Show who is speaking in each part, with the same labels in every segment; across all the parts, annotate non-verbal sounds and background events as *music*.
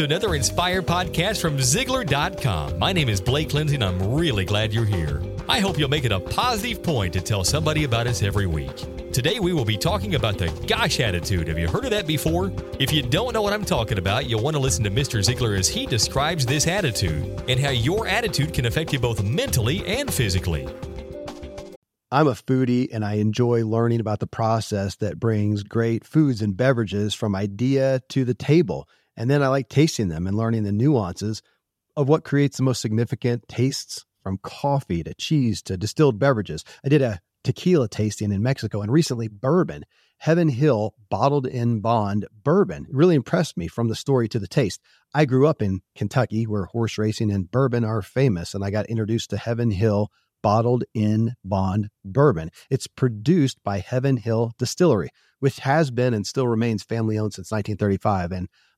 Speaker 1: To another inspired podcast from Ziglar.com. My name is Blake Lindsay and I'm really glad you're here. I hope you'll make it a positive point to tell somebody about us every week. Today we will be talking about the gosh attitude. Have you heard of that before? If you don't know what I'm talking about, you'll want to listen to Mr. Ziglar as he describes this attitude and how your attitude can affect you both mentally and physically.
Speaker 2: I'm a foodie and I enjoy learning about the process that brings great foods and beverages from idea to the table. And then I like tasting them and learning the nuances of what creates the most significant tastes from coffee to cheese to distilled beverages. I did a tequila tasting in Mexico and recently bourbon. Heaven Hill bottled in bond bourbon it really impressed me from the story to the taste. I grew up in Kentucky where horse racing and bourbon are famous, and I got introduced to Heaven Hill bottled in bond bourbon. It's produced by Heaven Hill Distillery, which has been and still remains family owned since 1935. And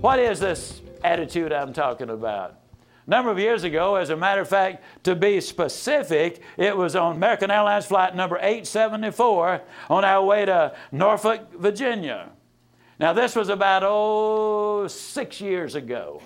Speaker 3: What is this attitude I'm talking about? A number of years ago, as a matter of fact, to be specific, it was on American Airlines flight number 874 on our way to Norfolk, Virginia. Now, this was about, oh, six years ago.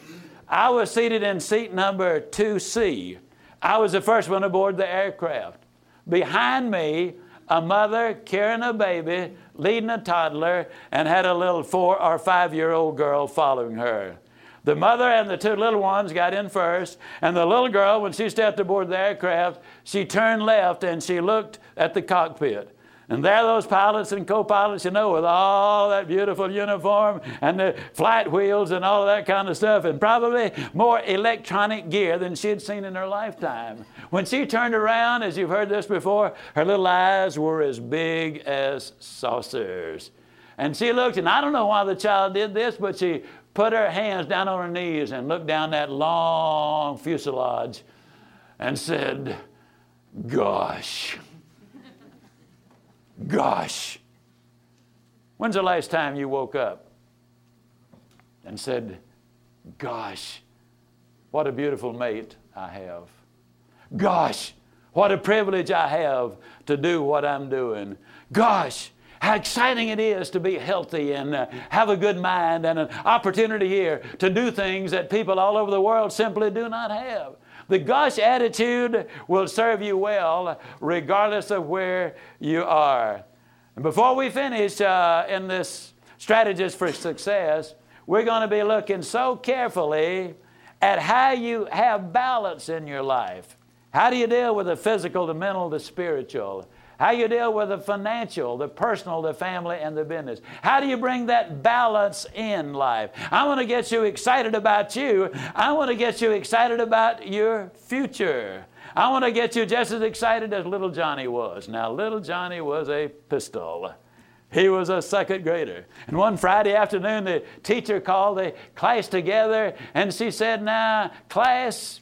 Speaker 3: I was seated in seat number 2C. I was the first one aboard the aircraft. Behind me, a mother carrying a baby, leading a toddler, and had a little four or five year old girl following her. The mother and the two little ones got in first, and the little girl, when she stepped aboard the aircraft, she turned left and she looked at the cockpit. And there those pilots and co-pilots, you know, with all that beautiful uniform and the flight wheels and all that kind of stuff, and probably more electronic gear than she had seen in her lifetime. When she turned around, as you've heard this before, her little eyes were as big as saucers. And she looked, and I don't know why the child did this, but she put her hands down on her knees and looked down that long fuselage and said, Gosh. Gosh. When's the last time you woke up and said, Gosh, what a beautiful mate I have? Gosh, what a privilege I have to do what I'm doing. Gosh, how exciting it is to be healthy and uh, have a good mind and an opportunity here to do things that people all over the world simply do not have. The gosh attitude will serve you well regardless of where you are. And before we finish uh, in this strategies for success, we're going to be looking so carefully at how you have balance in your life. How do you deal with the physical, the mental, the spiritual? How you deal with the financial, the personal, the family, and the business. How do you bring that balance in life? I want to get you excited about you. I want to get you excited about your future. I want to get you just as excited as little Johnny was. Now, little Johnny was a pistol. He was a second grader. And one Friday afternoon, the teacher called the class together and she said, Now, class,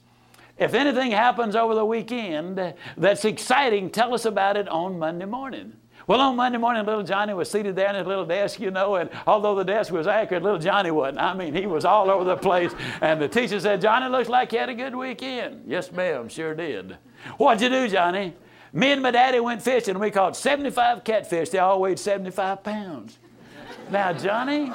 Speaker 3: if anything happens over the weekend that's exciting, tell us about it on Monday morning. Well, on Monday morning, little Johnny was seated there in his little desk, you know, and although the desk was accurate, little Johnny wasn't. I mean, he was all over the place. And the teacher said, Johnny looks like you had a good weekend. Yes, ma'am, sure did. What'd you do, Johnny? Me and my daddy went fishing, and we caught 75 catfish. They all weighed 75 pounds. Now, Johnny,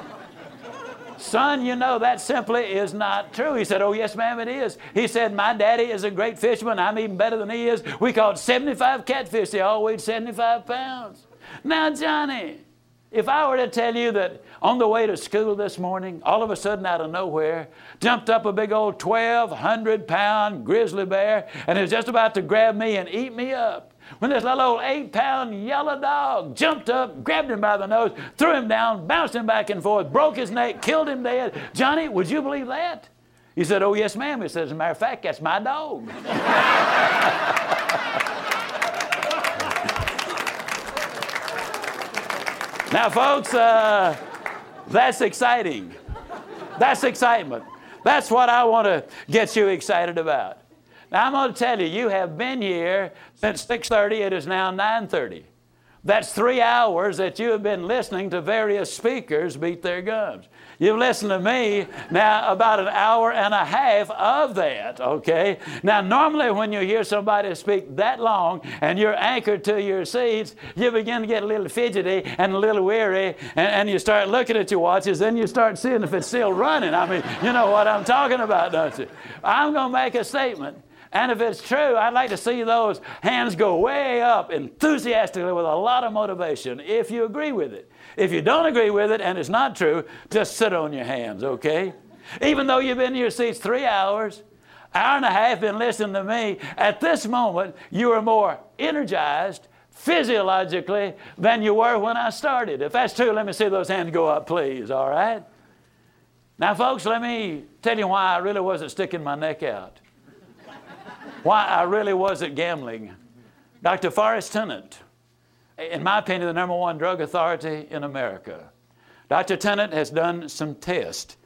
Speaker 3: son, you know that simply is not true. He said, Oh, yes, ma'am, it is. He said, My daddy is a great fisherman. I'm even better than he is. We caught 75 catfish. They all weighed 75 pounds. Now, Johnny, if I were to tell you that on the way to school this morning, all of a sudden out of nowhere, jumped up a big old 1,200 pound grizzly bear and is just about to grab me and eat me up. When this little old eight pound yellow dog jumped up, grabbed him by the nose, threw him down, bounced him back and forth, broke his neck, killed him dead. Johnny, would you believe that? He said, Oh, yes, ma'am. He said, As a matter of fact, that's my dog. *laughs* Now, folks, uh, that's exciting. That's excitement. That's what I want to get you excited about. Now, I'm going to tell you, you have been here since 6:30. It is now 9:30. That's three hours that you have been listening to various speakers beat their gums. You've listened to me now about an hour and a half of that, okay? Now, normally when you hear somebody speak that long and you're anchored to your seats, you begin to get a little fidgety and a little weary, and, and you start looking at your watches, then you start seeing if it's still running. I mean, you know what I'm talking about, don't you? I'm going to make a statement. And if it's true, I'd like to see those hands go way up enthusiastically with a lot of motivation if you agree with it. If you don't agree with it and it's not true, just sit on your hands, okay? Even though you've been in your seats three hours, hour and a half, been listening to me, at this moment, you are more energized physiologically than you were when I started. If that's true, let me see those hands go up, please, all right? Now, folks, let me tell you why I really wasn't sticking my neck out. Why I really wasn't gambling. Dr. Forest Tennant, in my opinion, the number one drug authority in America. Dr. Tennant has done some tests,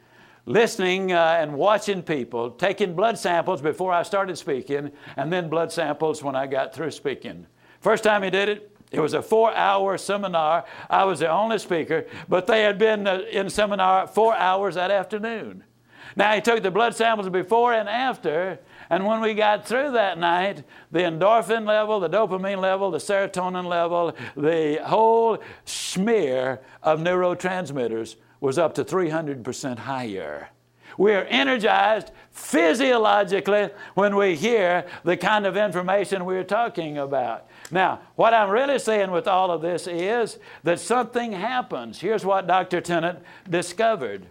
Speaker 3: listening uh, and watching people, taking blood samples before I started speaking, and then blood samples when I got through speaking. First time he did it, it was a four hour seminar. I was the only speaker, but they had been uh, in seminar four hours that afternoon. Now, he took the blood samples before and after, and when we got through that night, the endorphin level, the dopamine level, the serotonin level, the whole smear of neurotransmitters was up to 300% higher. We are energized physiologically when we hear the kind of information we're talking about. Now, what I'm really saying with all of this is that something happens. Here's what Dr. Tennant discovered.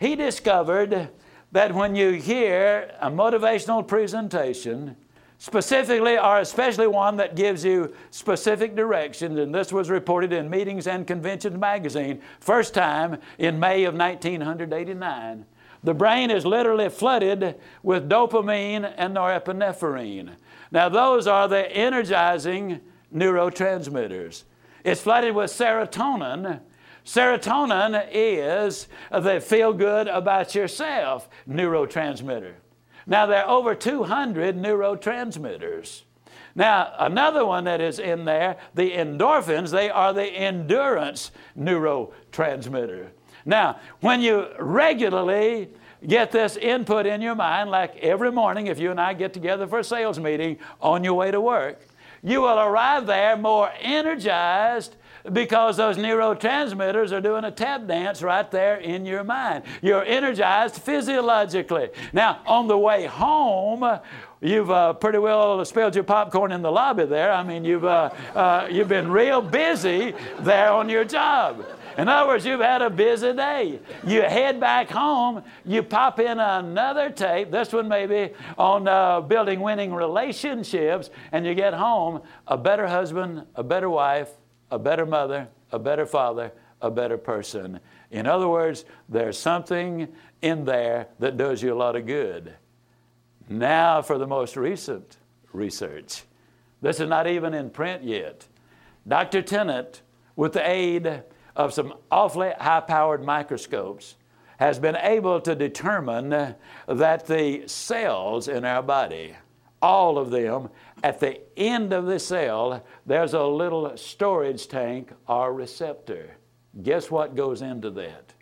Speaker 3: He discovered that when you hear a motivational presentation, specifically or especially one that gives you specific directions, and this was reported in Meetings and Conventions magazine, first time in May of 1989. The brain is literally flooded with dopamine and norepinephrine. Now, those are the energizing neurotransmitters. It's flooded with serotonin, Serotonin is the feel good about yourself neurotransmitter. Now, there are over 200 neurotransmitters. Now, another one that is in there, the endorphins, they are the endurance neurotransmitter. Now, when you regularly get this input in your mind, like every morning, if you and I get together for a sales meeting on your way to work, you will arrive there more energized because those neurotransmitters are doing a tap dance right there in your mind. You're energized physiologically. Now, on the way home, you've uh, pretty well spilled your popcorn in the lobby there. I mean, you've, uh, uh, you've been real busy there on your job. In other words, you've had a busy day. You head back home, you pop in another tape, this one maybe on uh, building winning relationships, and you get home a better husband, a better wife, a better mother, a better father, a better person. In other words, there's something in there that does you a lot of good. Now, for the most recent research. This is not even in print yet. Dr. Tennant, with the aid of some awfully high powered microscopes, has been able to determine that the cells in our body, all of them, at the end of the cell, there's a little storage tank or receptor. Guess what goes into that?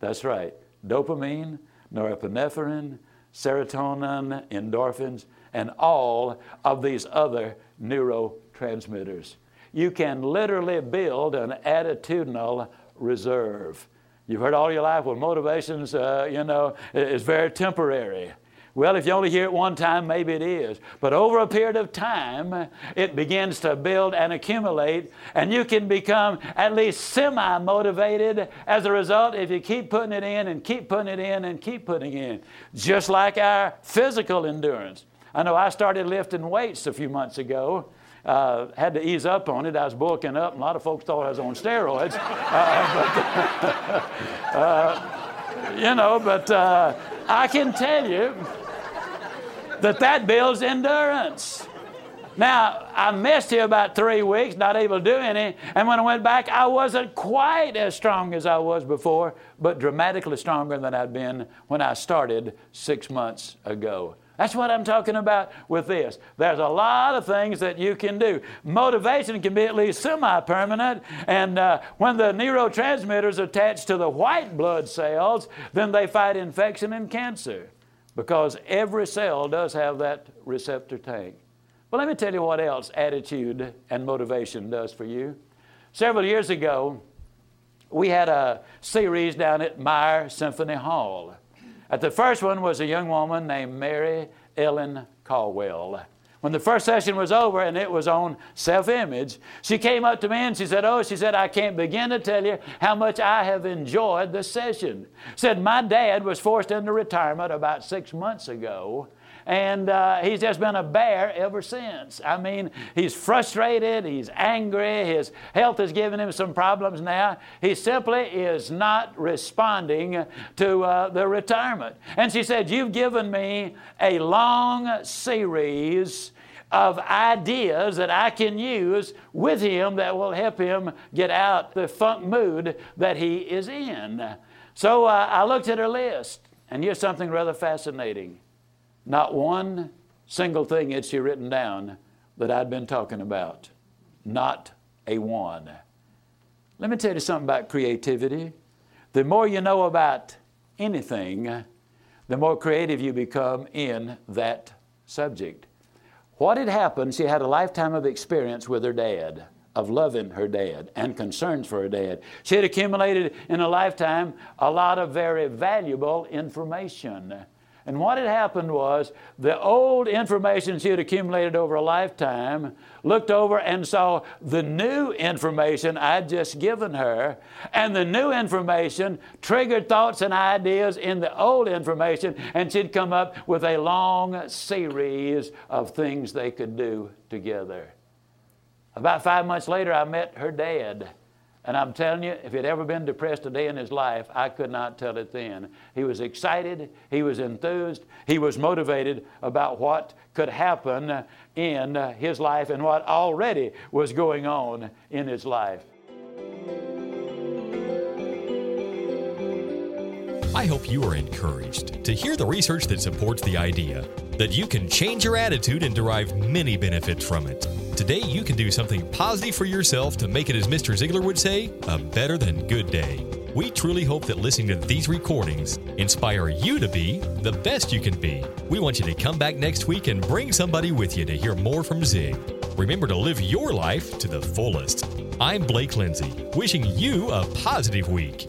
Speaker 3: That's right, dopamine, norepinephrine, serotonin, endorphins, and all of these other neurotransmitters. You can literally build an attitudinal reserve. You've heard all your life, well, motivations, uh, you know, is very temporary. Well, if you only hear it one time, maybe it is. But over a period of time, it begins to build and accumulate, and you can become at least semi motivated as a result if you keep putting it in and keep putting it in and keep putting it in. Just like our physical endurance. I know I started lifting weights a few months ago. Uh, had to ease up on it. I was bulking up, and a lot of folks thought I was on steroids. *laughs* Uh, but, *laughs* uh, you know, but uh, I can tell you that that builds endurance. Now, I missed here about three weeks, not able to do any, and when I went back, I wasn't quite as strong as I was before, but dramatically stronger than I'd been when I started six months ago. That's what I'm talking about with this. There's a lot of things that you can do. Motivation can be at least semi permanent, and uh, when the neurotransmitters attach to the white blood cells, then they fight infection and cancer because every cell does have that receptor tank. But let me tell you what else attitude and motivation does for you. Several years ago, we had a series down at Meyer Symphony Hall. At the first one was a young woman named Mary Ellen Caldwell. When the first session was over and it was on self image, she came up to me and she said, Oh, she said, I can't begin to tell you how much I have enjoyed the session. Said, My dad was forced into retirement about six months ago and uh, he's just been a bear ever since. I mean, he's frustrated, he's angry, his health is giving him some problems now. He simply is not responding to uh, the retirement. And she said, You've given me a long series of ideas that I can use with him that will help him get out the funk mood that he is in. So uh, I looked at her list, and here's something rather fascinating. Not one single thing had she written down that I'd been talking about. Not a one. Let me tell you something about creativity. The more you know about anything, the more creative you become in that subject. What had happened, she had a lifetime of experience with her dad, of loving her dad and concerns for her dad. She had accumulated in a lifetime a lot of very valuable information. And what had happened was the old information she had accumulated over a lifetime looked over and saw the new information I'd just given her, and the new information triggered thoughts and ideas in the old information, and she'd come up with a long series of things they could do together. About five months later, I met her dad. And I'm telling you, if he'd ever been depressed a day in his life, I could not tell it then. He was excited, he was enthused, he was motivated about what could happen in his life and what already was going on in his life.
Speaker 1: I hope you are encouraged to hear the research that supports the idea that you can change your attitude and derive many benefits from it. Today, you can do something positive for yourself to make it, as Mr. Ziglar would say, a better than good day. We truly hope that listening to these recordings inspire you to be the best you can be. We want you to come back next week and bring somebody with you to hear more from Zig. Remember to live your life to the fullest. I'm Blake Lindsay, wishing you a positive week.